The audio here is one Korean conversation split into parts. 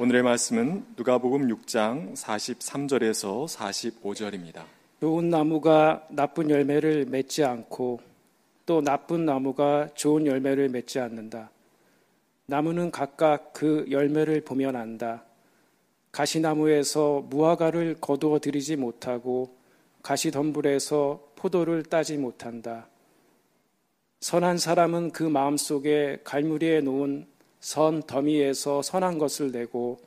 오늘의 말씀은 누가복음 6장 43절에서 45절입니다. 좋은 나무가 나쁜 열매를 맺지 않고 또 나쁜 나무가 좋은 열매를 맺지 않는다. 나무는 각각 그 열매를 보면 안다. 가시나무에서 무화과를 거두어 들이지 못하고 가시덤불에서 포도를 따지 못한다. 선한 사람은 그 마음속에 갈무리에 놓은 선 더미에서 선한 것을 내고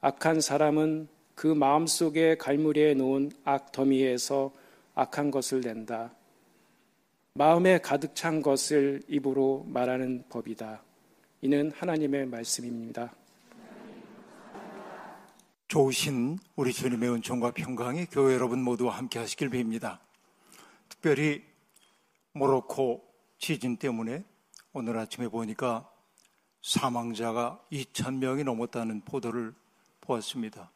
악한 사람은 그 마음속에 갈무리에 놓은 악 더미에서 악한 것을 낸다. 마음에 가득 찬 것을 입으로 말하는 법이다. 이는 하나님의 말씀입니다. 좋으신 우리 주님의 은총과 평강이 교회 여러분 모두와 함께 하시길 빕니다. 특별히 모로코 지진 때문에 오늘 아침에 보니까 사망자가 2,000명이 넘었다는 보도를 보았습니다.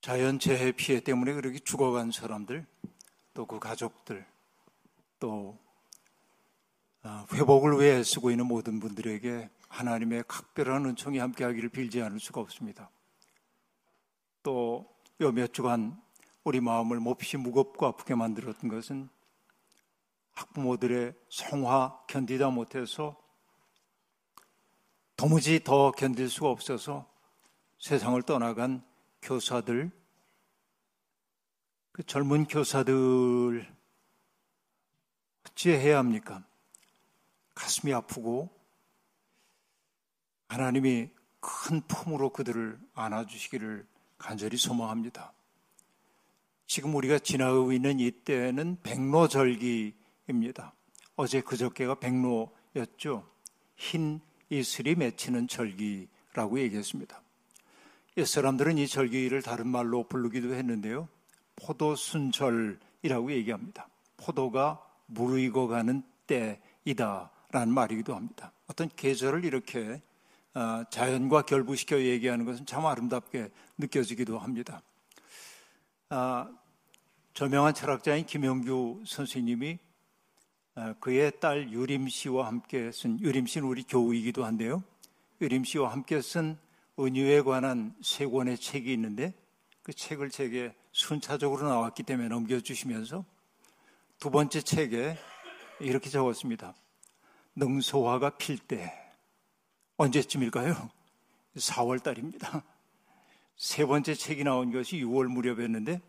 자연재해 피해 때문에 그렇게 죽어간 사람들, 또 그 가족들, 또 아, 회복을 위해 쓰고 있는 모든 분들에게 하나님의 각별한 은총이 함께하기를 빌지 않을 수가 없습니다. 또 요 몇 주간 우리 마음을 몹시 무겁고 아프게 만들었던 것은 학부모들의 성화 견디다 못해서 도무지 더 견딜 수가 없어서 세상을 떠나간 교사들, 그 젊은 교사들 어찌해야 합니까? 가슴이 아프고 하나님이 큰 품으로 그들을 안아주시기를 간절히 소망합니다. 지금 우리가 지나고 있는 이 때는 백로절기입니다. 어제 그저께가 백로였죠. 흰 이슬이 맺히는 절기라고 얘기했습니다. 옛 사람들은 이 절기를 다른 말로 부르기도 했는데요. 포도순절이라고 얘기합니다. 포도가 무르익어 가는 때이다라는 말이기도 합니다. 어떤 계절을 이렇게 어, 자연과 결부시켜 얘기하는 것은 참 아름답게 느껴지기도 합니다. 아, 저명한 철학자인 김영규 선생님이 어, 그의 딸 유림 씨와 함께 쓴 유림 씨는 우리 교우이기도 한데요. 유림 씨와 함께 쓴 은유에 관한 세 권의 책이 있는데 그 책을 제게 순차적으로 나왔기 때문에 넘겨주시면서 두 번째 책에 이렇게 적었습니다. 능소화가 필 때. 언제쯤일까요? 4월 달입니다. 세 번째 책이 나온 것이 6월 무렵이었는데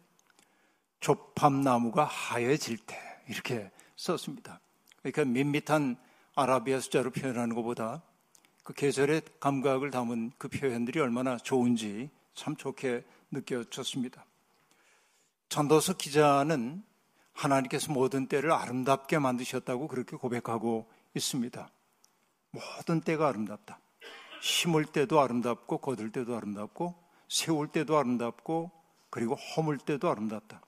조팝나무가 하얘질 때 이렇게 썼습니다. 그러니까 밋밋한 아라비아 숫자로 표현하는 것보다 그 계절의 감각을 담은 그 표현들이 얼마나 좋은지 참 좋게 느껴졌습니다. 전도서 기자는 하나님께서 모든 때를 아름답게 만드셨다고 그렇게 고백하고 있습니다. 모든 때가 아름답다. 심을 때도 아름답고 거둘 때도 아름답고 세울 때도 아름답고 그리고 허물 때도 아름답다.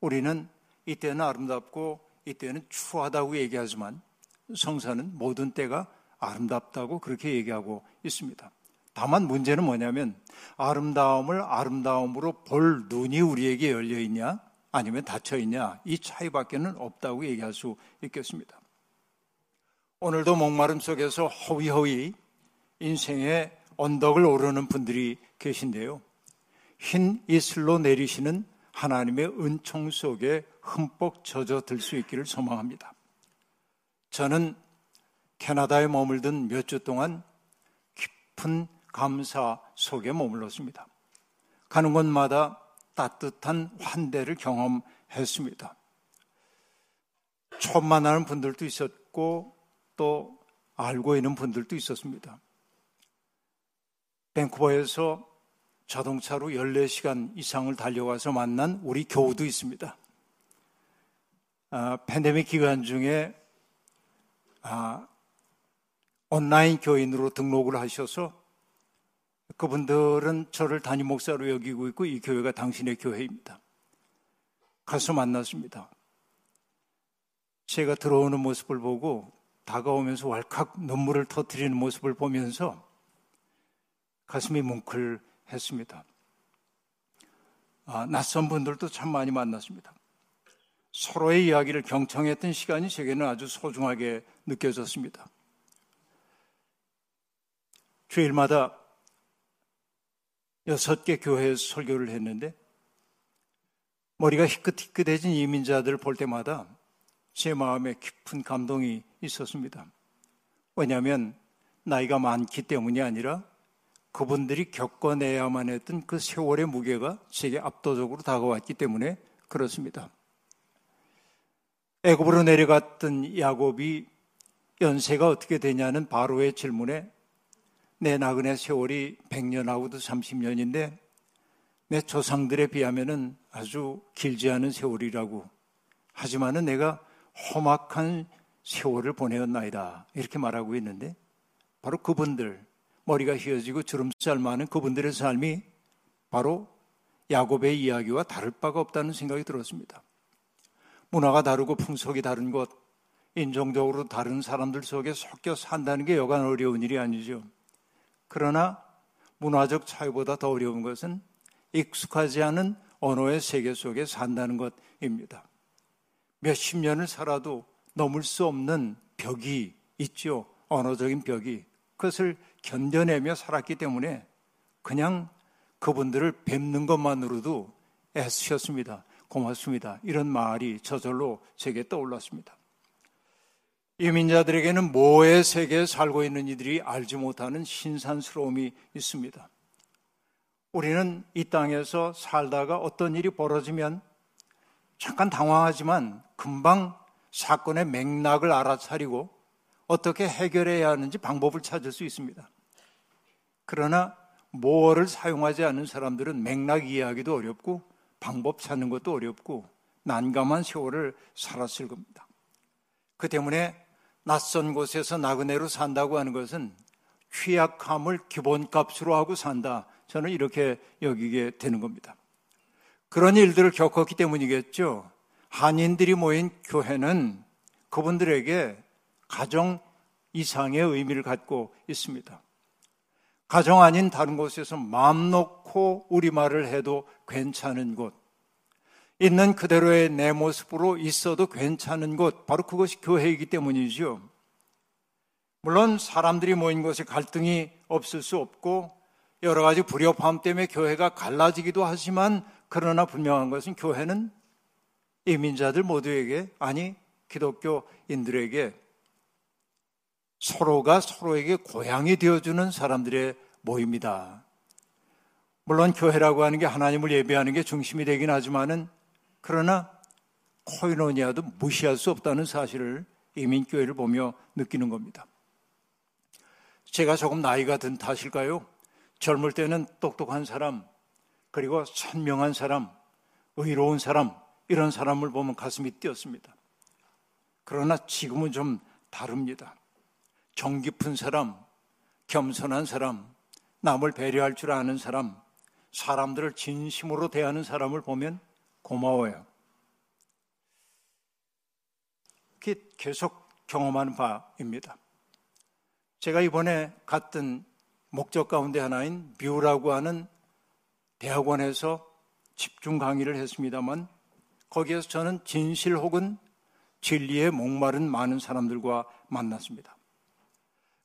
우리는 이때는 아름답고 이때는 추하다고 얘기하지만 성사는 모든 때가 아름답다고 그렇게 얘기하고 있습니다. 다만 문제는 뭐냐면 아름다움을 아름다움으로 볼 눈이 우리에게 열려 있냐 아니면 닫혀 있냐 이 차이밖에는 없다고 얘기할 수 있겠습니다. 오늘도 목마름 속에서 허위허위 인생의 언덕을 오르는 분들이 계신데요. 흰 이슬로 내리시는 하나님의 은총 속에 흠뻑 젖어들 수 있기를 소망합니다. 저는 캐나다에 머물던 몇 주 동안 깊은 감사 속에 머물렀습니다. 가는 곳마다 따뜻한 환대를 경험했습니다. 처음 만나는 분들도 있었고 또 알고 있는 분들도 있었습니다. 밴쿠버에서 자동차로 14시간 이상을 달려가서 만난 우리 교우도 있습니다. 아, 팬데믹 기간 중에 아, 온라인 교인으로 등록을 하셔서 그분들은 저를 담임 목사로 여기고 있고 이 교회가 당신의 교회입니다. 가서 만났습니다. 제가 들어오는 모습을 보고 다가오면서 왈칵 눈물을 터뜨리는 모습을 보면서 가슴이 뭉클 했습니다. 아, 낯선 분들도 참 많이 만났습니다. 서로의 이야기를 경청했던 시간이 제게는 아주 소중하게 느껴졌습니다. 주일마다 여섯 개 교회에서 설교를 했는데 머리가 희끗희끗해진 이민자들을 볼 때마다 제 마음에 깊은 감동이 있었습니다. 왜냐하면 나이가 많기 때문이 아니라 그분들이 겪어내야만 했던 그 세월의 무게가 제게 압도적으로 다가왔기 때문에 그렇습니다. 애굽으로 내려갔던 야곱이 연세가 어떻게 되냐는 바로의 질문에 내 나그네 세월이 100년하고도 30년인데 내 조상들에 비하면은 아주 길지 않은 세월이라고 하지만은 내가 험악한 세월을 보내었나이다 이렇게 말하고 있는데 바로 그분들 머리가 휘어지고 주름살 많은 그분들의 삶이 바로 야곱의 이야기와 다를 바가 없다는 생각이 들었습니다. 문화가 다르고 풍속이 다른 것, 인종적으로 다른 사람들 속에 섞여 산다는 게 여간 어려운 일이 아니죠. 그러나 문화적 차이보다 더 어려운 것은 익숙하지 않은 언어의 세계 속에 산다는 것입니다. 몇십 년을 살아도 넘을 수 없는 벽이 있죠. 언어적인 벽이. 그것을 견뎌내며 살았기 때문에 그냥 그분들을 뵙는 것만으로도 애쓰셨습니다. 고맙습니다. 이런 말이 저절로 제게 떠올랐습니다. 이민자들에게는 모의 세계에 살고 있는 이들이 알지 못하는 신산스러움이 있습니다. 우리는 이 땅에서 살다가 어떤 일이 벌어지면 잠깐 당황하지만 금방 사건의 맥락을 알아차리고 어떻게 해결해야 하는지 방법을 찾을 수 있습니다. 그러나 모어를 사용하지 않은 사람들은 맥락 이해하기도 어렵고 방법 찾는 것도 어렵고 난감한 세월을 살았을 겁니다. 그 때문에 낯선 곳에서 나그네로 산다고 하는 것은 취약함을 기본값으로 하고 산다. 저는 이렇게 여기게 되는 겁니다. 그런 일들을 겪었기 때문이겠죠. 한인들이 모인 교회는 그분들에게 가정 이상의 의미를 갖고 있습니다. 가정 아닌 다른 곳에서 마음 놓고 우리말을 해도 괜찮은 곳, 있는 그대로의 내 모습으로 있어도 괜찮은 곳, 바로 그것이 교회이기 때문이죠. 물론 사람들이 모인 곳에 갈등이 없을 수 없고 여러 가지 불협화음 때문에 교회가 갈라지기도 하지만 그러나 분명한 것은 교회는 이민자들 모두에게 아니 기독교인들에게 서로가 서로에게 고향이 되어주는 사람들의 모입니다. 물론 교회라고 하는 게 하나님을 예배하는 게 중심이 되긴 하지만은 그러나 코이노니아도 무시할 수 없다는 사실을 이민교회를 보며 느끼는 겁니다. 제가 조금 나이가 든 탓일까요? 젊을 때는 똑똑한 사람, 그리고 선명한 사람, 의로운 사람, 이런 사람을 보면 가슴이 뛰었습니다. 그러나 지금은 좀 다릅니다. 정 깊은 사람, 겸손한 사람, 남을 배려할 줄 아는 사람, 사람들을 진심으로 대하는 사람을 보면 고마워요. 계속 경험하는 바입니다. 제가 이번에 갔던 목적 가운데 하나인 뷰라고 하는 대학원에서 집중 강의를 했습니다만 거기에서 저는 진실 혹은 진리에 목마른 많은 사람들과 만났습니다.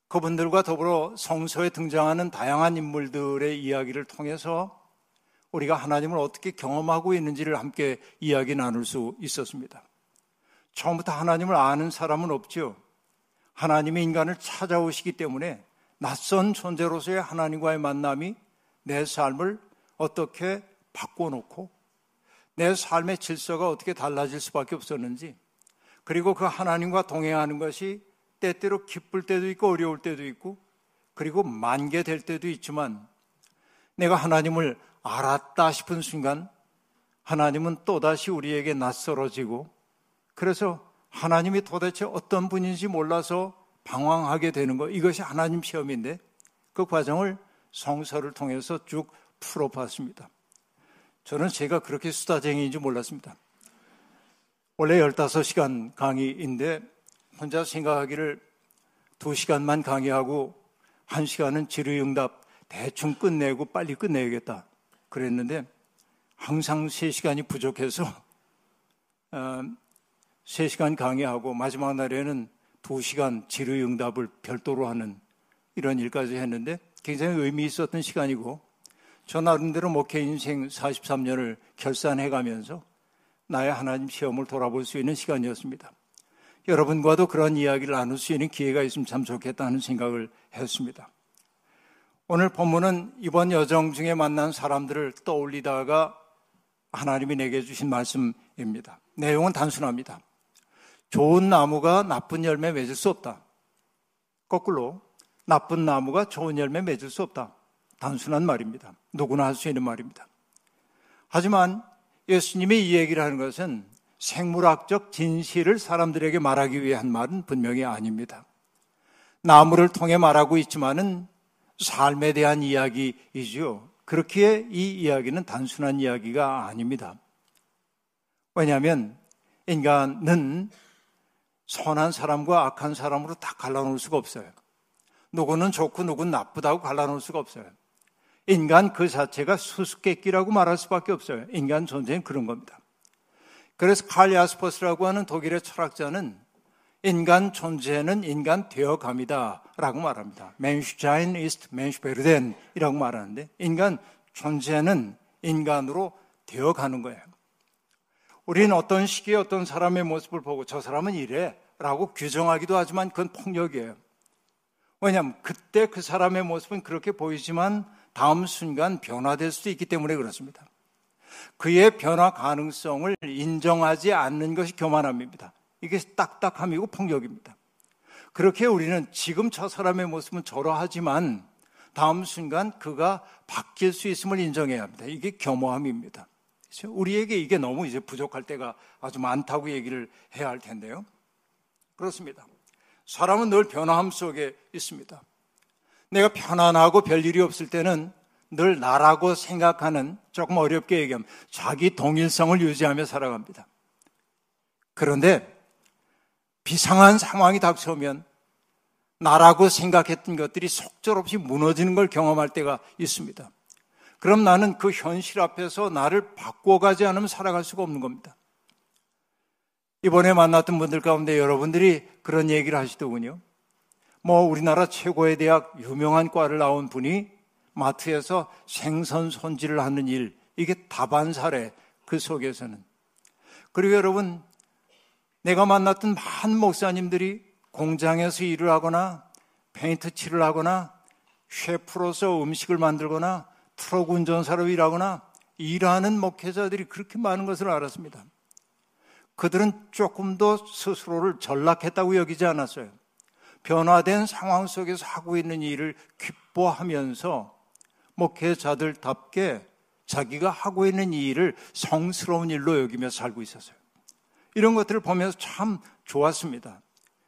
그분들과 더불어 성서에 등장하는 다양한 인물들의 이야기를 통해서 우리가 하나님을 어떻게 경험하고 있는지를 함께 이야기 나눌 수 있었습니다. 처음부터 하나님을 아는 사람은 없죠. 하나님이 인간을 찾아오시기 때문에 낯선 존재로서의 하나님과의 만남이 내 삶을 어떻게 바꿔놓고 내 삶의 질서가 어떻게 달라질 수밖에 없었는지 그리고 그 하나님과 동행하는 것이 때때로 기쁠 때도 있고 어려울 때도 있고 그리고 만개 될 때도 있지만 내가 하나님을 알았다 싶은 순간 하나님은 또다시 우리에게 낯설어지고 그래서 하나님이 도대체 어떤 분인지 몰라서 방황하게 되는 것 이것이 하나님 시험인데 그 과정을 성서를 통해서 쭉 풀어봤습니다. 저는 제가 그렇게 수다쟁이인지 몰랐습니다. 원래 15시간 강의인데 혼자 생각하기를 두 시간만 강의하고 한 시간은 질의응답 대충 끝내고 빨리 끝내야겠다. 그랬는데 항상 세 시간이 부족해서 어, 세 시간 강의하고 마지막 날에는 두 시간 질의응답을 별도로 하는 이런 일까지 했는데 굉장히 의미 있었던 시간이고 저 나름대로 목회 인생 43년을 결산해 가면서 나의 하나님 시험을 돌아볼 수 있는 시간이었습니다. 여러분과도 그런 이야기를 나눌 수 있는 기회가 있으면 참 좋겠다는 생각을 했습니다. 오늘 본문은 이번 여정 중에 만난 사람들을 떠올리다가 하나님이 내게 주신 말씀입니다. 내용은 단순합니다. 좋은 나무가 나쁜 열매 맺을 수 없다. 거꾸로 나쁜 나무가 좋은 열매 맺을 수 없다. 단순한 말입니다. 누구나 할 수 있는 말입니다. 하지만 예수님이 이 얘기를 하는 것은 생물학적 진실을 사람들에게 말하기 위해 한 말은 분명히 아닙니다. 나무를 통해 말하고 있지만은 삶에 대한 이야기이죠. 그렇기에 이 이야기는 단순한 이야기가 아닙니다. 왜냐하면 인간은 선한 사람과 악한 사람으로 다 갈라놓을 수가 없어요. 누구는 좋고 누구는 나쁘다고 갈라놓을 수가 없어요. 인간 그 자체가 수수께끼라고 말할 수밖에 없어요. 인간 존재는 그런 겁니다. 그래서 칼 야스퍼스라고 하는 독일의 철학자는 인간 존재는 인간 되어갑니다. 라고 말합니다. Menschsein ist Menschwerden 이라고 말하는데 인간 존재는 인간으로 되어가는 거예요. 우리는 어떤 시기에 어떤 사람의 모습을 보고 저 사람은 이래 라고 규정하기도 하지만 그건 폭력이에요. 왜냐하면 그때 그 사람의 모습은 그렇게 보이지만 다음 순간 변화될 수도 있기 때문에 그렇습니다. 그의 변화 가능성을 인정하지 않는 것이 교만함입니다. 이게 딱딱함이고 폭력입니다. 그렇게 우리는 지금 저 사람의 모습은 저러하지만 다음 순간 그가 바뀔 수 있음을 인정해야 합니다. 이게 겸허함입니다. 우리에게 이게 너무 이제 부족할 때가 아주 많다고 얘기를 해야 할 텐데요. 그렇습니다. 사람은 늘 변화함 속에 있습니다. 내가 편안하고 별 일이 없을 때는 늘 나라고 생각하는 조금 어렵게 얘기하면 자기 동일성을 유지하며 살아갑니다. 그런데 비상한 상황이 닥쳐오면 나라고 생각했던 것들이 속절없이 무너지는 걸 경험할 때가 있습니다. 그럼 나는 그 현실 앞에서 나를 바꿔가지 않으면 살아갈 수가 없는 겁니다. 이번에 만났던 분들 가운데 여러분들이 그런 얘기를 하시더군요. 뭐 우리나라 최고의 대학 유명한 과를 나온 분이 마트에서 생선 손질을 하는 일, 이게 다반사래, 그 속에서는. 그리고 여러분, 내가 만났던 많은 목사님들이 공장에서 일을 하거나 페인트 칠을 하거나 셰프로서 음식을 만들거나 트럭 운전사로 일하거나 일하는 목회자들이 그렇게 많은 것을 알았습니다. 그들은 조금 더 스스로를 전락했다고 여기지 않았어요. 변화된 상황 속에서 하고 있는 일을 기뻐하면서 목회자들답게 자기가 하고 있는 일을 성스러운 일로 여기며 살고 있었어요. 이런 것들을 보면서 참 좋았습니다.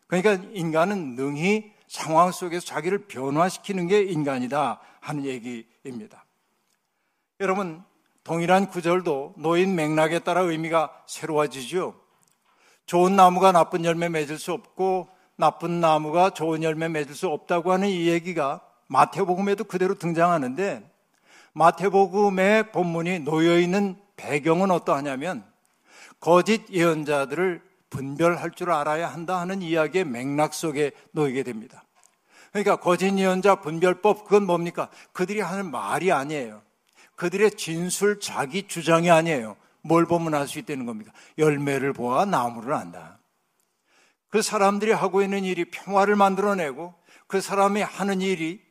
그러니까 인간은 능히 상황 속에서 자기를 변화시키는 게 인간이다 하는 얘기입니다. 여러분, 동일한 구절도 노인 맥락에 따라 의미가 새로워지죠. 좋은 나무가 나쁜 열매 맺을 수 없고 나쁜 나무가 좋은 열매 맺을 수 없다고 하는 이 얘기가 마태복음에도 그대로 등장하는데 마태복음의 본문이 놓여 있는 배경은 어떠하냐면 거짓 예언자들을 분별할 줄 알아야 한다 하는 이야기의 맥락 속에 놓이게 됩니다. 그러니까 거짓 예언자 분별법 그건 뭡니까? 그들이 하는 말이 아니에요. 그들의 진술 자기 주장이 아니에요. 뭘 보면 알 수 있다는 겁니까? 열매를 보아 나무를 안다. 그 사람들이 하고 있는 일이 평화를 만들어내고 그 사람이 하는 일이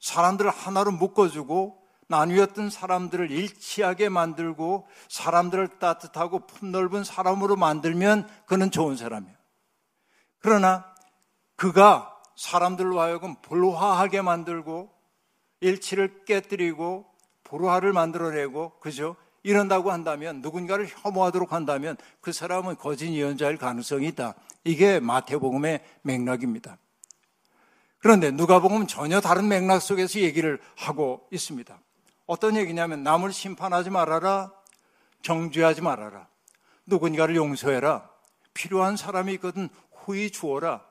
사람들을 하나로 묶어주고 나뉘었던 사람들을 일치하게 만들고 사람들을 따뜻하고 품넓은 사람으로 만들면 그는 좋은 사람이에요. 그러나 그가 사람들로 하여금 불화하게 만들고 일치를 깨뜨리고 불화를 만들어내고 그죠? 이런다고 한다면 누군가를 혐오하도록 한다면 그 사람은 거짓 예언자일 가능성이 있다. 이게 마태복음의 맥락입니다. 그런데 누가복음은 전혀 다른 맥락 속에서 얘기를 하고 있습니다. 어떤 얘기냐면 남을 심판하지 말아라. 정죄하지 말아라. 누군가를 용서해라. 필요한 사람이 있거든 후히 주어라.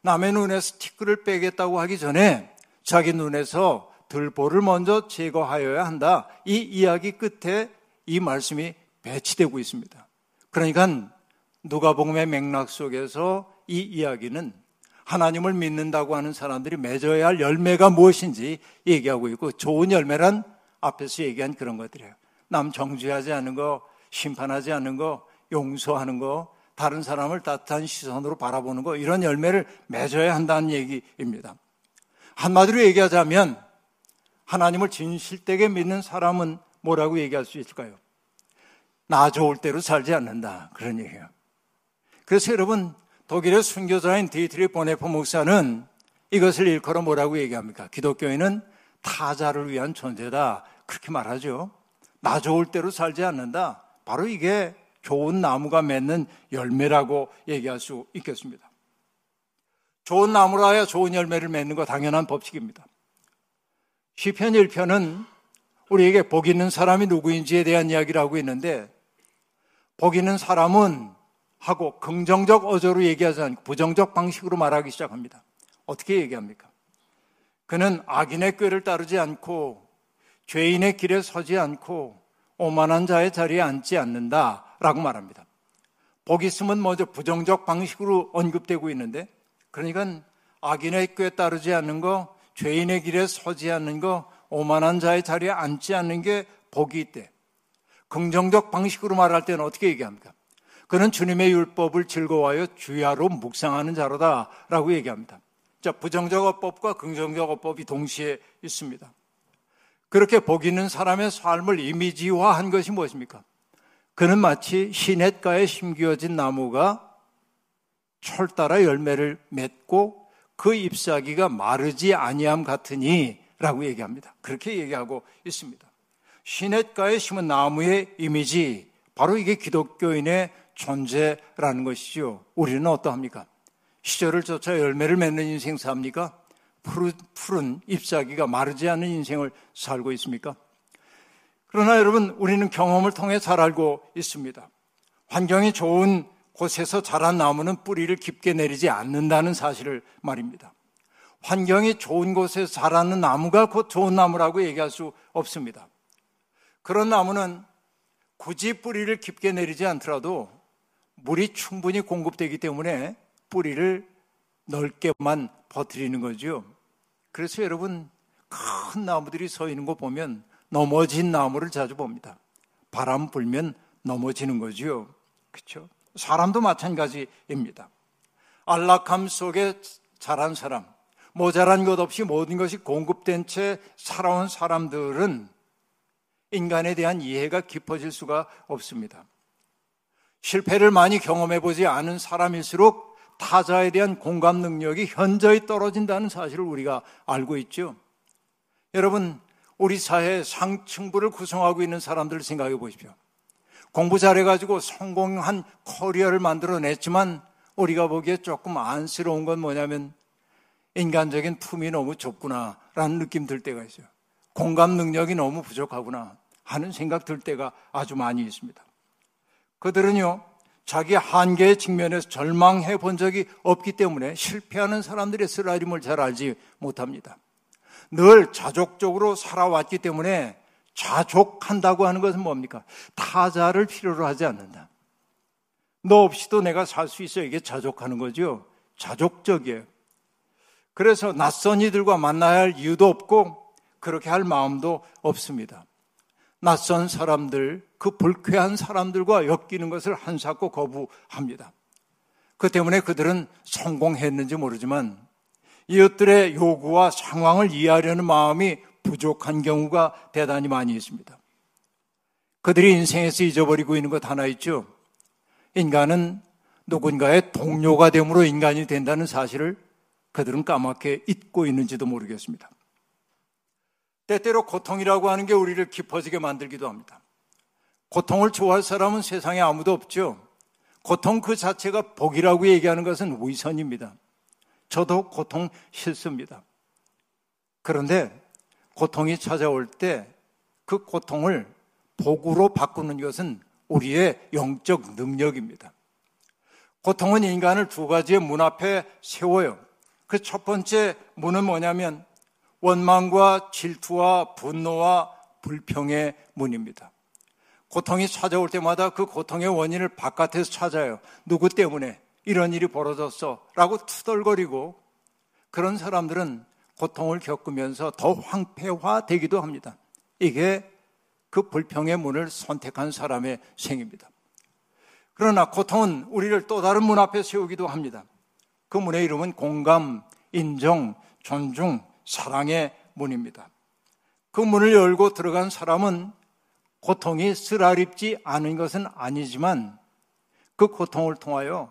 남의 눈에서 티끌을 빼겠다고 하기 전에 자기 눈에서 들보를 먼저 제거하여야 한다. 이 이야기 끝에 이 말씀이 배치되고 있습니다. 그러니까 누가복음의 맥락 속에서 이 이야기는 하나님을 믿는다고 하는 사람들이 맺어야 할 열매가 무엇인지 얘기하고 있고 좋은 열매란 앞에서 얘기한 그런 것들이에요. 남 정죄하지 않는 거, 심판하지 않는 거, 용서하는 거, 다른 사람을 따뜻한 시선으로 바라보는 거, 이런 열매를 맺어야 한다는 얘기입니다. 한마디로 얘기하자면, 하나님을 진실되게 믿는 사람은 뭐라고 얘기할 수 있을까요? 나 좋을 대로 살지 않는다. 그런 얘기예요. 그래서 여러분, 독일의 순교자인 디트리히 본회퍼 목사는 이것을 일컬어 뭐라고 얘기합니까? 기독교인은 타자를 위한 존재다. 그렇게 말하죠. 나 좋을 대로 살지 않는다. 바로 이게 좋은 나무가 맺는 열매라고 얘기할 수 있겠습니다. 좋은 나무라야 좋은 열매를 맺는 거 당연한 법칙입니다. 시편 1편은 우리에게 복 있는 사람이 누구인지에 대한 이야기를 하고 있는데 복 있는 사람은 하고 긍정적 어조로 얘기하지 않고 부정적 방식으로 말하기 시작합니다. 어떻게 얘기합니까? 그는 악인의 꾀를 따르지 않고 죄인의 길에 서지 않고 오만한 자의 자리에 앉지 않는다라고 말합니다. 복 있으면 먼저 부정적 방식으로 언급되고 있는데 그러니까 악인의 꾀에 따르지 않는 거, 죄인의 길에 서지 않는 거, 오만한 자의 자리에 앉지 않는 게 복이 있대. 긍정적 방식으로 말할 때는 어떻게 얘기합니까? 그는 주님의 율법을 즐거워하여 주야로 묵상하는 자로다라고 얘기합니다. 자, 부정적 어법과 긍정적 어법이 동시에 있습니다. 그렇게 복 있는 사람의 삶을 이미지화한 것이 무엇입니까? 그는 마치 시냇가에 심기어진 나무가 철 따라 열매를 맺고 그 잎사귀가 마르지 아니함 같으니라고 얘기합니다. 그렇게 얘기하고 있습니다. 시냇가에 심은 나무의 이미지 바로 이게 기독교인의 존재라는 것이죠. 우리는 어떠합니까? 시절을 쫓아 열매를 맺는 인생 삽니까? 푸른, 푸른 잎사귀가 마르지 않는 인생을 살고 있습니까? 그러나 여러분, 우리는 경험을 통해 잘 알고 있습니다. 환경이 좋은 곳에서 자란 나무는 뿌리를 깊게 내리지 않는다는 사실을 말입니다. 환경이 좋은 곳에서 자라는 나무가 곧 좋은 나무라고 얘기할 수 없습니다. 그런 나무는 굳이 뿌리를 깊게 내리지 않더라도 물이 충분히 공급되기 때문에 뿌리를 넓게만 버티는 거죠. 그래서 여러분 큰 나무들이 서 있는 거 보면 넘어진 나무를 자주 봅니다. 바람 불면 넘어지는 거죠. 그렇죠? 사람도 마찬가지입니다. 안락함 속에 자란 사람, 모자란 것 없이 모든 것이 공급된 채 살아온 사람들은 인간에 대한 이해가 깊어질 수가 없습니다. 실패를 많이 경험해 보지 않은 사람일수록 타자에 대한 공감 능력이 현저히 떨어진다는 사실을 우리가 알고 있죠. 여러분, 우리 사회 상층부를 구성하고 있는 사람들을 생각해 보십시오. 공부 잘해가지고 성공한 커리어를 만들어냈지만 우리가 보기에 조금 안쓰러운 건 뭐냐면 인간적인 품이 너무 좁구나라는 느낌 들 때가 있어요. 공감 능력이 너무 부족하구나 하는 생각 들 때가 아주 많이 있습니다. 그들은요, 자기 한계의 측면에서 절망해 본 적이 없기 때문에 실패하는 사람들의 쓰라림을 잘 알지 못합니다. 늘 자족적으로 살아왔기 때문에 자족한다고 하는 것은 뭡니까? 타자를 필요로 하지 않는다. 너 없이도 내가 살 수 있어. 이게 자족하는 거죠. 자족적이에요. 그래서 낯선 이들과 만나야 할 이유도 없고 그렇게 할 마음도 없습니다. 낯선 사람들, 그 불쾌한 사람들과 엮이는 것을 한사코 거부합니다. 그 때문에 그들은 성공했는지 모르지만 이웃들의 요구와 상황을 이해하려는 마음이 부족한 경우가 대단히 많이 있습니다. 그들이 인생에서 잊어버리고 있는 것 하나 있죠. 인간은 누군가의 동료가 됨으로 인간이 된다는 사실을 그들은 까맣게 잊고 있는지도 모르겠습니다. 때때로 고통이라고 하는 게 우리를 깊어지게 만들기도 합니다. 고통을 좋아할 사람은 세상에 아무도 없죠. 고통 그 자체가 복이라고 얘기하는 것은 위선입니다. 저도 고통 싫습니다. 그런데 고통이 찾아올 때 그 고통을 복으로 바꾸는 것은 우리의 영적 능력입니다. 고통은 인간을 두 가지의 문 앞에 세워요. 그 첫 번째 문은 뭐냐면 원망과 질투와 분노와 불평의 문입니다. 고통이 찾아올 때마다 그 고통의 원인을 바깥에서 찾아요. 누구 때문에 이런 일이 벌어졌어? 라고 투덜거리고 그런 사람들은 고통을 겪으면서 더 황폐화되기도 합니다. 이게 그 불평의 문을 선택한 사람의 생입니다. 그러나 고통은 우리를 또 다른 문 앞에 세우기도 합니다. 그 문의 이름은 공감, 인정, 존중, 사랑의 문입니다. 그 문을 열고 들어간 사람은 고통이 쓰라립지 않은 것은 아니지만 그 고통을 통하여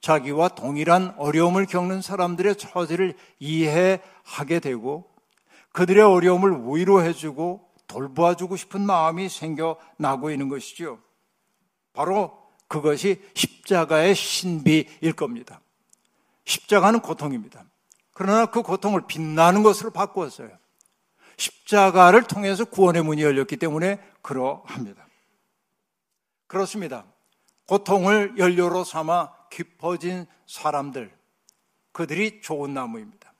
자기와 동일한 어려움을 겪는 사람들의 처지를 이해하게 되고 그들의 어려움을 위로해주고 돌보아주고 싶은 마음이 생겨나고 있는 것이죠. 바로 그것이 십자가의 신비일 겁니다. 십자가는 고통입니다. 그러나 그 고통을 빛나는 것으로 바꾸었어요. 십자가를 통해서 구원의 문이 열렸기 때문에 그러합니다. 그렇습니다. 고통을 연료로 삼아 깊어진 사람들, 그들이 좋은 나무입니다.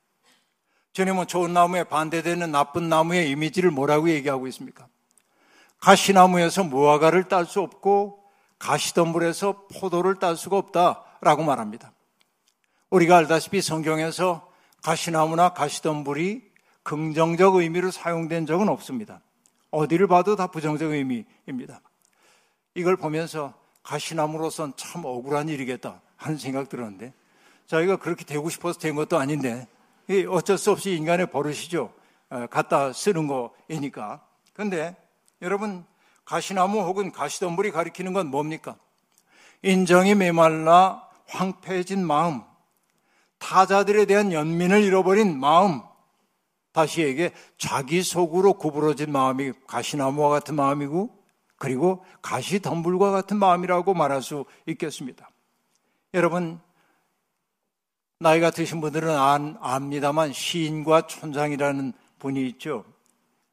주님은 좋은 나무에 반대되는 나쁜 나무의 이미지를 뭐라고 얘기하고 있습니까? 가시나무에서 무화과를 딸 수 없고 가시덤불에서 포도를 딸 수가 없다라고 말합니다. 우리가 알다시피 성경에서 가시나무나 가시덤불이 긍정적 의미로 사용된 적은 없습니다. 어디를 봐도 다 부정적 의미입니다. 이걸 보면서 가시나무로선 참 억울한 일이겠다 하는 생각 들었는데 자기가 그렇게 되고 싶어서 된 것도 아닌데 어쩔 수 없이 인간의 버릇이죠. 어, 갖다 쓰는 거이니까. 근데 여러분 가시나무 혹은 가시덤불이 가리키는 건 뭡니까? 인정이 메말라 황폐해진 마음, 타자들에 대한 연민을 잃어버린 마음, 다시 얘기해 자기 속으로 구부러진 마음이 가시나무와 같은 마음이고 그리고 가시 덤불과 같은 마음이라고 말할 수 있겠습니다. 여러분 나이가 드신 분들은 안, 압니다만 시인과 촌장이라는 분이 있죠.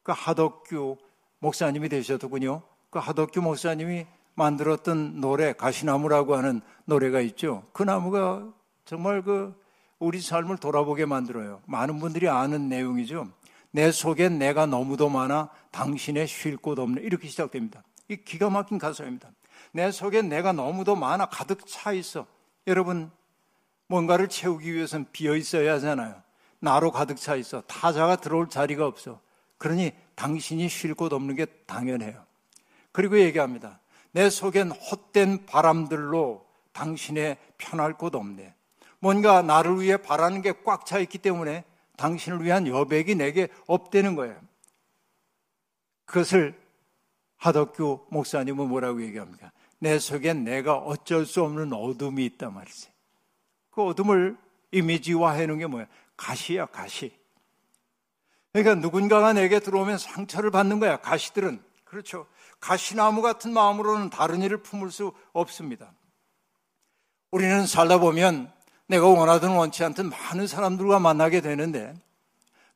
그 하덕규 목사님이 되셨더군요. 그 하덕규 목사님이 만들었던 노래 가시나무라고 하는 노래가 있죠. 그 나무가 정말 그 우리 삶을 돌아보게 만들어요. 많은 분들이 아는 내용이죠. 내 속엔 내가 너무도 많아 당신의 쉴 곳 없네. 이렇게 시작됩니다. 이 기가 막힌 가사입니다. 내 속엔 내가 너무도 많아 가득 차 있어. 여러분, 뭔가를 채우기 위해서는 비어 있어야 하잖아요. 나로 가득 차 있어. 타자가 들어올 자리가 없어. 그러니 당신이 쉴 곳 없는 게 당연해요. 그리고 얘기합니다. 내 속엔 헛된 바람들로 당신의 편할 곳 없네. 뭔가 나를 위해 바라는 게 꽉 차 있기 때문에 당신을 위한 여백이 내게 없다는 거예요. 그것을 하덕규 목사님은 뭐라고 얘기합니까? 내 속엔 내가 어쩔 수 없는 어둠이 있단 말이지. 그 어둠을 이미지화 해 놓은 게 뭐야? 가시야, 가시. 그러니까 누군가가 내게 들어오면 상처를 받는 거야, 가시들은. 그렇죠. 가시나무 같은 마음으로는 다른 일을 품을 수 없습니다. 우리는 살다 보면 내가 원하든 원치 않든 많은 사람들과 만나게 되는데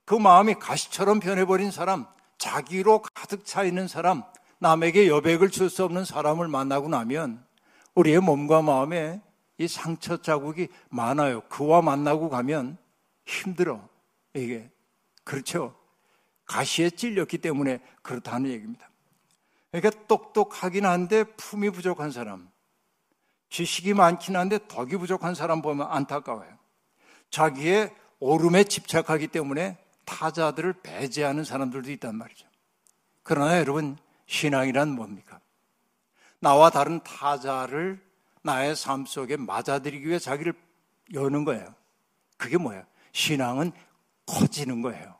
그 마음이 가시처럼 변해버린 사람, 자기로 가득 차 있는 사람, 남에게 여백을 줄 수 없는 사람을 만나고 나면 우리의 몸과 마음에 이 상처 자국이 많아요. 그와 만나고 가면 힘들어. 이게. 그렇죠. 가시에 찔렸기 때문에 그렇다는 얘기입니다. 그러니까 똑똑하긴 한데 품이 부족한 사람, 지식이 많긴 한데 덕이 부족한 사람 보면 안타까워요. 자기의 오름에 집착하기 때문에 타자들을 배제하는 사람들도 있단 말이죠. 그러나 여러분, 신앙이란 뭡니까? 나와 다른 타자를 나의 삶 속에 맞아들이기 위해 자기를 여는 거예요. 그게 뭐예요? 신앙은 커지는 거예요.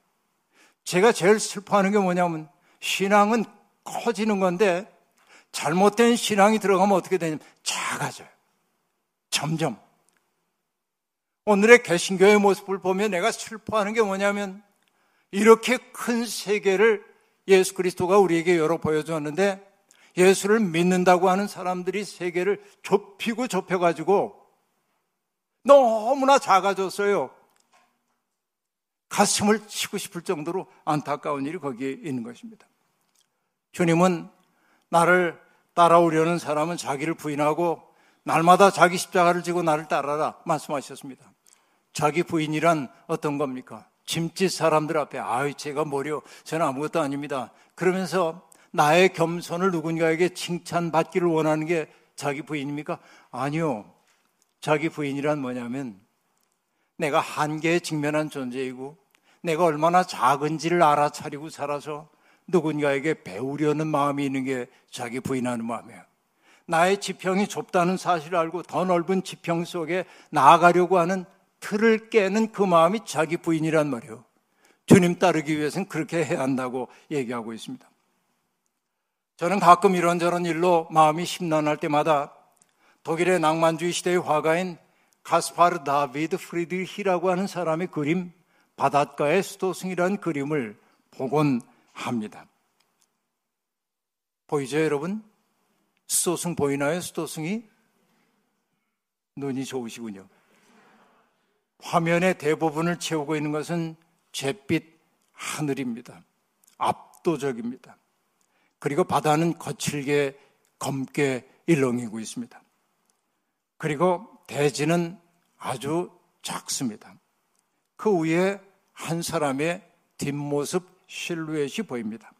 제가 제일 슬퍼하는 게 뭐냐면 신앙은 커지는 건데 잘못된 신앙이 들어가면 어떻게 되냐면 작아져요. 점점. 오늘의 개신교의 모습을 보면 내가 슬퍼하는 게 뭐냐면 이렇게 큰 세계를 예수 그리스도가 우리에게 열어 보여주었는데 예수를 믿는다고 하는 사람들이 세계를 좁히고 좁혀가지고 너무나 작아졌어요. 가슴을 치고 싶을 정도로 안타까운 일이 거기에 있는 것입니다. 주님은 나를 따라오려는 사람은 자기를 부인하고 날마다 자기 십자가를 지고 나를 따라라 말씀하셨습니다. 자기 부인이란 어떤 겁니까? 짐짓 사람들 앞에 아이 제가 뭐려 저는 아무것도 아닙니다. 그러면서 나의 겸손을 누군가에게 칭찬받기를 원하는 게 자기 부인입니까? 아니요. 자기 부인이란 뭐냐면 내가 한계에 직면한 존재이고 내가 얼마나 작은지를 알아차리고 살아서 누군가에게 배우려는 마음이 있는 게 자기 부인하는 마음이에요. 나의 지평이 좁다는 사실을 알고 더 넓은 지평 속에 나아가려고 하는 틀을 깨는 그 마음이 자기 부인이란 말이에요. 주님 따르기 위해서는 그렇게 해야 한다고 얘기하고 있습니다. 저는 가끔 이런저런 일로 마음이 심란할 때마다 독일의 낭만주의 시대의 화가인 가스파르 다비드 프리드히라고 하는 사람의 그림 바닷가의 수도승이라는 그림을 보곤 합니다. 보이죠, 여러분? 수도승 보이나요, 수도승이? 눈이 좋으시군요. 화면의 대부분을 채우고 있는 것은 잿빛 하늘입니다. 압도적입니다. 그리고 바다는 거칠게 검게 일렁이고 있습니다. 그리고 대지는 아주 작습니다. 그 위에 한 사람의 뒷모습 실루엣이 보입니다.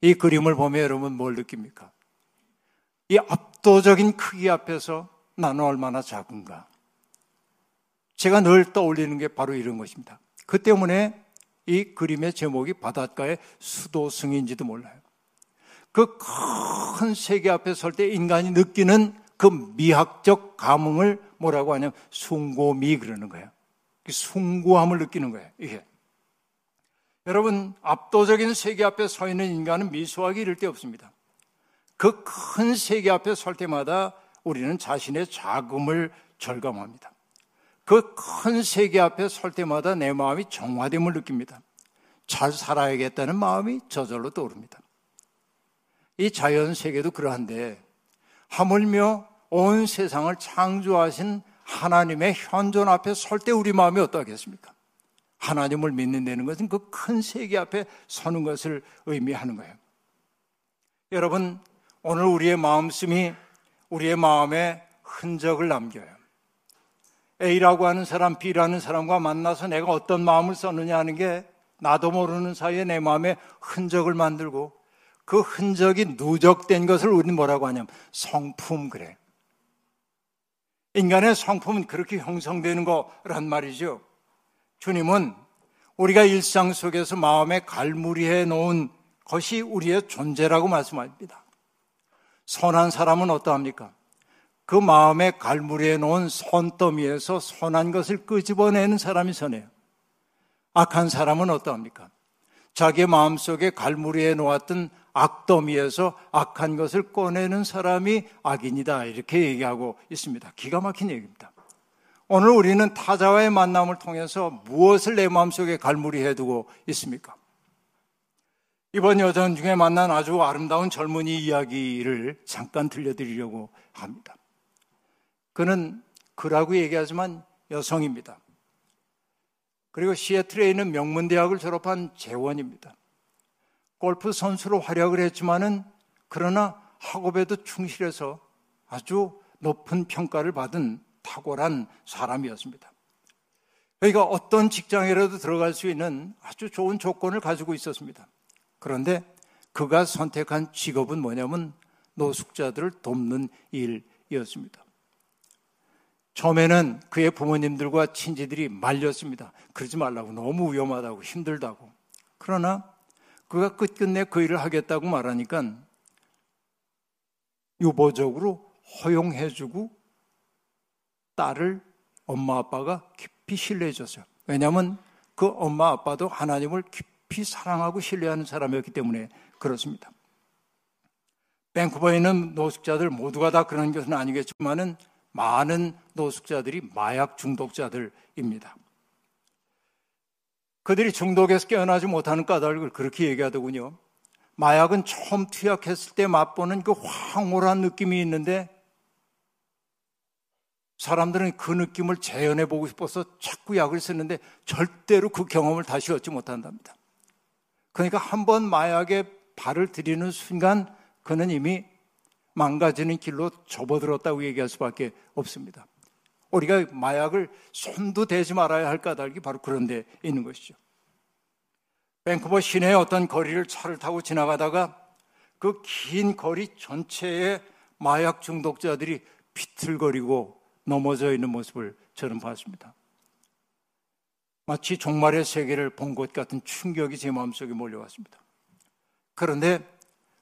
이 그림을 보면 여러분 뭘 느낍니까? 이 압도적인 크기 앞에서 나는 얼마나 작은가. 제가 늘 떠올리는 게 바로 이런 것입니다. 그 때문에 이 그림의 제목이 바닷가의 수도승인지도 몰라요. 그 큰 세계 앞에 설 때 인간이 느끼는 그 미학적 감흥을 뭐라고 하냐면 숭고미 그러는 거예요. 그 숭고함을 느끼는 거예요. 이게. 여러분, 압도적인 세계 앞에 서 있는 인간은 미소하기 이를 데 없습니다. 그 큰 세계 앞에 설 때마다 우리는 자신의 자금을 절감합니다. 그 큰 세계 앞에 설 때마다 내 마음이 정화됨을 느낍니다. 잘 살아야겠다는 마음이 저절로 떠오릅니다. 이 자연 세계도 그러한데 하물며 온 세상을 창조하신 하나님의 현존 앞에 설 때 우리 마음이 어떠하겠습니까? 하나님을 믿는다는 것은 그 큰 세계 앞에 서는 것을 의미하는 거예요. 여러분, 오늘 우리의 마음씀이 우리의 마음에 흔적을 남겨요. A라고 하는 사람, B라는 사람과 만나서 내가 어떤 마음을 썼느냐 하는 게 나도 모르는 사이에 내 마음에 흔적을 만들고 그 흔적이 누적된 것을 우리는 뭐라고 하냐면 성품 그래. 인간의 성품은 그렇게 형성되는 거란 말이죠. 주님은 우리가 일상 속에서 마음에 갈무리해 놓은 것이 우리의 존재라고 말씀합니다. 선한 사람은 어떠합니까? 그 마음에 갈무리해 놓은 손더미에서 선한 것을 끄집어내는 사람이 선해요. 악한 사람은 어떠합니까? 자기 마음 속에 갈무리해 놓았던 악더미에서 악한 것을 꺼내는 사람이 악인이다. 이렇게 얘기하고 있습니다. 기가 막힌 얘기입니다. 오늘 우리는 타자와의 만남을 통해서 무엇을 내 마음속에 갈무리해 두고 있습니까? 이번 여전 중에 만난 아주 아름다운 젊은이 이야기를 잠깐 들려드리려고 합니다. 그는 그라고 얘기하지만 여성입니다. 그리고 시애틀에 있는 명문대학을 졸업한 재원입니다. 골프 선수로 활약을 했지만은 그러나 학업에도 충실해서 아주 높은 평가를 받은 탁월한 사람이었습니다. 그러니까 어떤 직장이라도 들어갈 수 있는 아주 좋은 조건을 가지고 있었습니다. 그런데 그가 선택한 직업은 뭐냐면 노숙자들을 돕는 일이었습니다. 처음에는 그의 부모님들과 친지들이 말렸습니다. 그러지 말라고 너무 위험하다고 힘들다고. 그러나 그가 끝끝내 그 일을 하겠다고 말하니까 유보적으로 허용해주고 딸을 엄마 아빠가 깊이 신뢰해줬어요. 왜냐하면 그 엄마 아빠도 하나님을 깊이 사랑하고 신뢰하는 사람이었기 때문에 그렇습니다. 밴쿠버에 있는 노숙자들 모두가 다 그런 것은 아니겠지만은 많은 노숙자들이 마약 중독자들입니다. 그들이 중독에서 깨어나지 못하는 까닭을 그렇게 얘기하더군요. 마약은 처음 투약했을 때 맛보는 그 황홀한 느낌이 있는데 사람들은 그 느낌을 재현해 보고 싶어서 자꾸 약을 쓰는데 절대로 그 경험을 다시 얻지 못한답니다. 그러니까 한 번 마약에 발을 들이는 순간 그는 이미 망가지는 길로 접어들었다고 얘기할 수밖에 없습니다. 우리가 마약을 손도 대지 말아야 할 까닭이 바로 그런 데 있는 것이죠. 밴쿠버 시내의 어떤 거리를 차를 타고 지나가다가 그 긴 거리 전체에 마약 중독자들이 비틀거리고 넘어져 있는 모습을 저는 봤습니다. 마치 종말의 세계를 본 것 같은 충격이 제 마음속에 몰려왔습니다. 그런데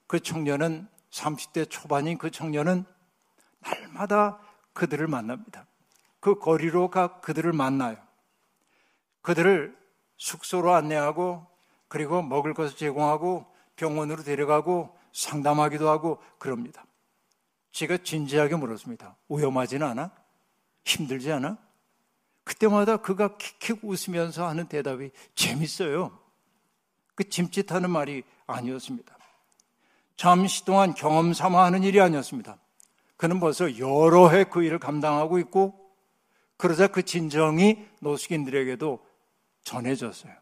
그 청년은 30대 초반인 그 청년은 날마다 그들을 만납니다. 그 거리로 가 그들을 만나요. 그들을 숙소로 안내하고 그리고 먹을 것을 제공하고 병원으로 데려가고 상담하기도 하고 그럽니다. 제가 진지하게 물었습니다. 위험하지는 않아? 힘들지 않아? 그때마다 그가 킥킥 웃으면서 하는 대답이 재밌어요. 그 짐짓하는 말이 아니었습니다. 잠시 동안 경험 삼아 하는 일이 아니었습니다. 그는 벌써 여러 해 그 일을 감당하고 있고 그러자 그 진정이 노숙인들에게도 전해졌어요.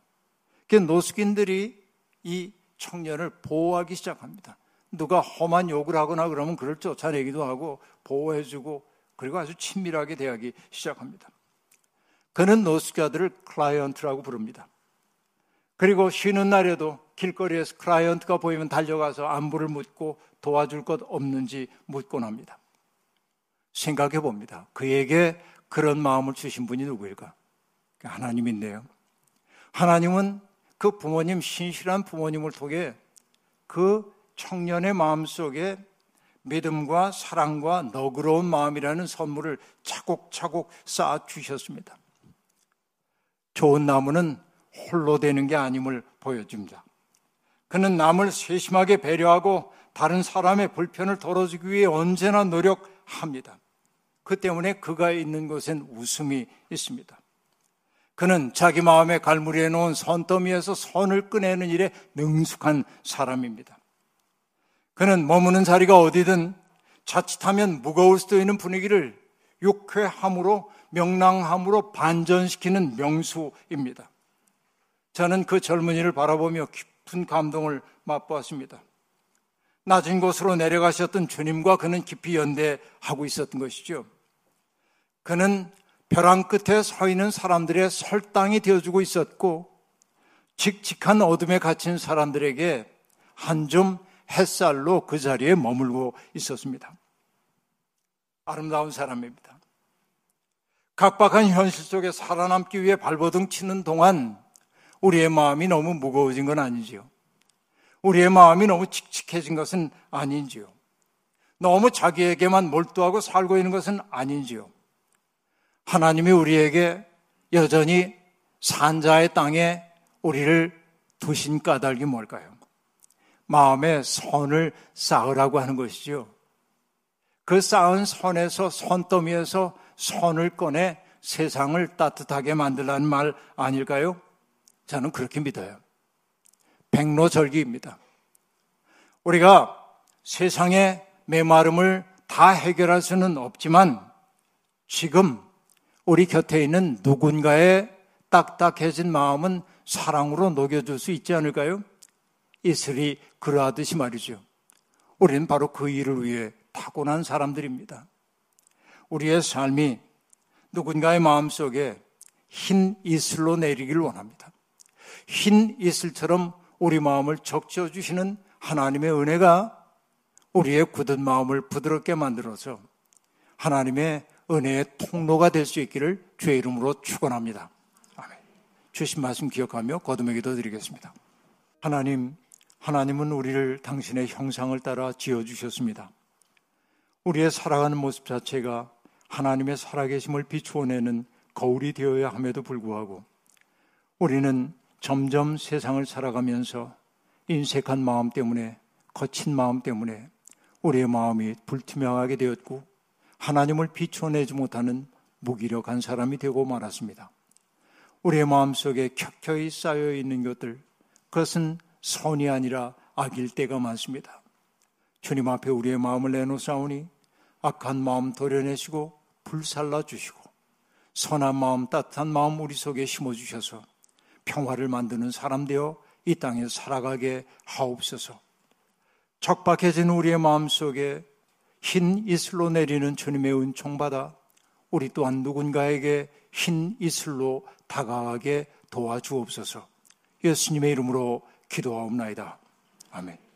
그 노숙인들이 이 청년을 보호하기 시작합니다. 누가 험한 욕을 하거나 그러면 그를 쫓아내기도 하고 보호해주고 그리고 아주 친밀하게 대하기 시작합니다. 그는 노숙자들을 클라이언트라고 부릅니다. 그리고 쉬는 날에도 길거리에서 클라이언트가 보이면 달려가서 안부를 묻고 도와줄 것 없는지 묻곤 합니다. 생각해 봅니다. 그에게 그런 마음을 주신 분이 누구일까? 하나님인데요. 하나님은 그 부모님, 신실한 부모님을 통해 그 청년의 마음 속에 믿음과 사랑과 너그러운 마음이라는 선물을 차곡차곡 쌓아 주셨습니다. 좋은 나무는 홀로 되는 게 아님을 보여줍니다. 그는 남을 세심하게 배려하고 다른 사람의 불편을 덜어주기 위해 언제나 노력합니다. 그 때문에 그가 있는 곳엔 웃음이 있습니다. 그는 자기 마음에 갈무리해 놓은 선더미에서 선을 꺼내는 일에 능숙한 사람입니다. 그는 머무는 자리가 어디든 자칫하면 무거울 수도 있는 분위기를 육회함으로 명랑함으로 반전시키는 명수입니다. 저는 그 젊은이를 바라보며 깊은 감동을 맛보았습니다. 낮은 곳으로 내려가셨던 주님과 그는 깊이 연대하고 있었던 것이죠. 그는 벼랑 끝에 서 있는 사람들의 설당이 되어주고 있었고, 칙칙한 어둠에 갇힌 사람들에게 한줌 햇살로 그 자리에 머물고 있었습니다. 아름다운 사람입니다. 각박한 현실 속에 살아남기 위해 발버둥 치는 동안 우리의 마음이 너무 무거워진 건 아니지요. 우리의 마음이 너무 칙칙해진 것은 아닌지요. 너무 자기에게만 몰두하고 살고 있는 것은 아닌지요. 하나님이 우리에게 여전히 산자의 땅에 우리를 두신 까닭이 뭘까요? 마음에 선을 쌓으라고 하는 것이죠. 그 쌓은 선에서 선더미에서 선을 꺼내 세상을 따뜻하게 만들라는 말 아닐까요? 저는 그렇게 믿어요. 백로절기입니다. 우리가 세상의 메마름을 다 해결할 수는 없지만 지금 우리 곁에 있는 누군가의 딱딱해진 마음은 사랑으로 녹여줄 수 있지 않을까요? 이슬이 그러하듯이 말이죠. 우리는 바로 그 일을 위해 타고난 사람들입니다. 우리의 삶이 누군가의 마음 속에 흰 이슬로 내리길 원합니다. 흰 이슬처럼 우리 마음을 적셔 주시는 하나님의 은혜가 우리의 굳은 마음을 부드럽게 만들어서 하나님의 은혜의 통로가 될 수 있기를 주의 이름으로 축원합니다. 아멘. 주신 말씀 기억하며 거듭의 기도 드리겠습니다. 하나님, 하나님은 우리를 당신의 형상을 따라 지어 주셨습니다. 우리의 살아가는 모습 자체가 하나님의 살아계심을 비추어내는 거울이 되어야 함에도 불구하고 우리는 점점 세상을 살아가면서 인색한 마음 때문에 거친 마음 때문에 우리의 마음이 불투명하게 되었고 하나님을 비춰내지 못하는 무기력한 사람이 되고 말았습니다. 우리의 마음 속에 켜켜이 쌓여 있는 것들 그것은 선이 아니라 악일 때가 많습니다. 주님 앞에 우리의 마음을 내놓사오니 악한 마음 도려내시고 불살라 주시고 선한 마음 따뜻한 마음 우리 속에 심어 주셔서 평화를 만드는 사람 되어 이 땅에 살아가게 하옵소서. 적박해진 우리의 마음 속에 흰 이슬로 내리는 주님의 은총 받아 우리 또한 누군가에게 흰 이슬로 다가가게 도와주옵소서. 예수님의 이름으로 기도하옵나이다. 아멘.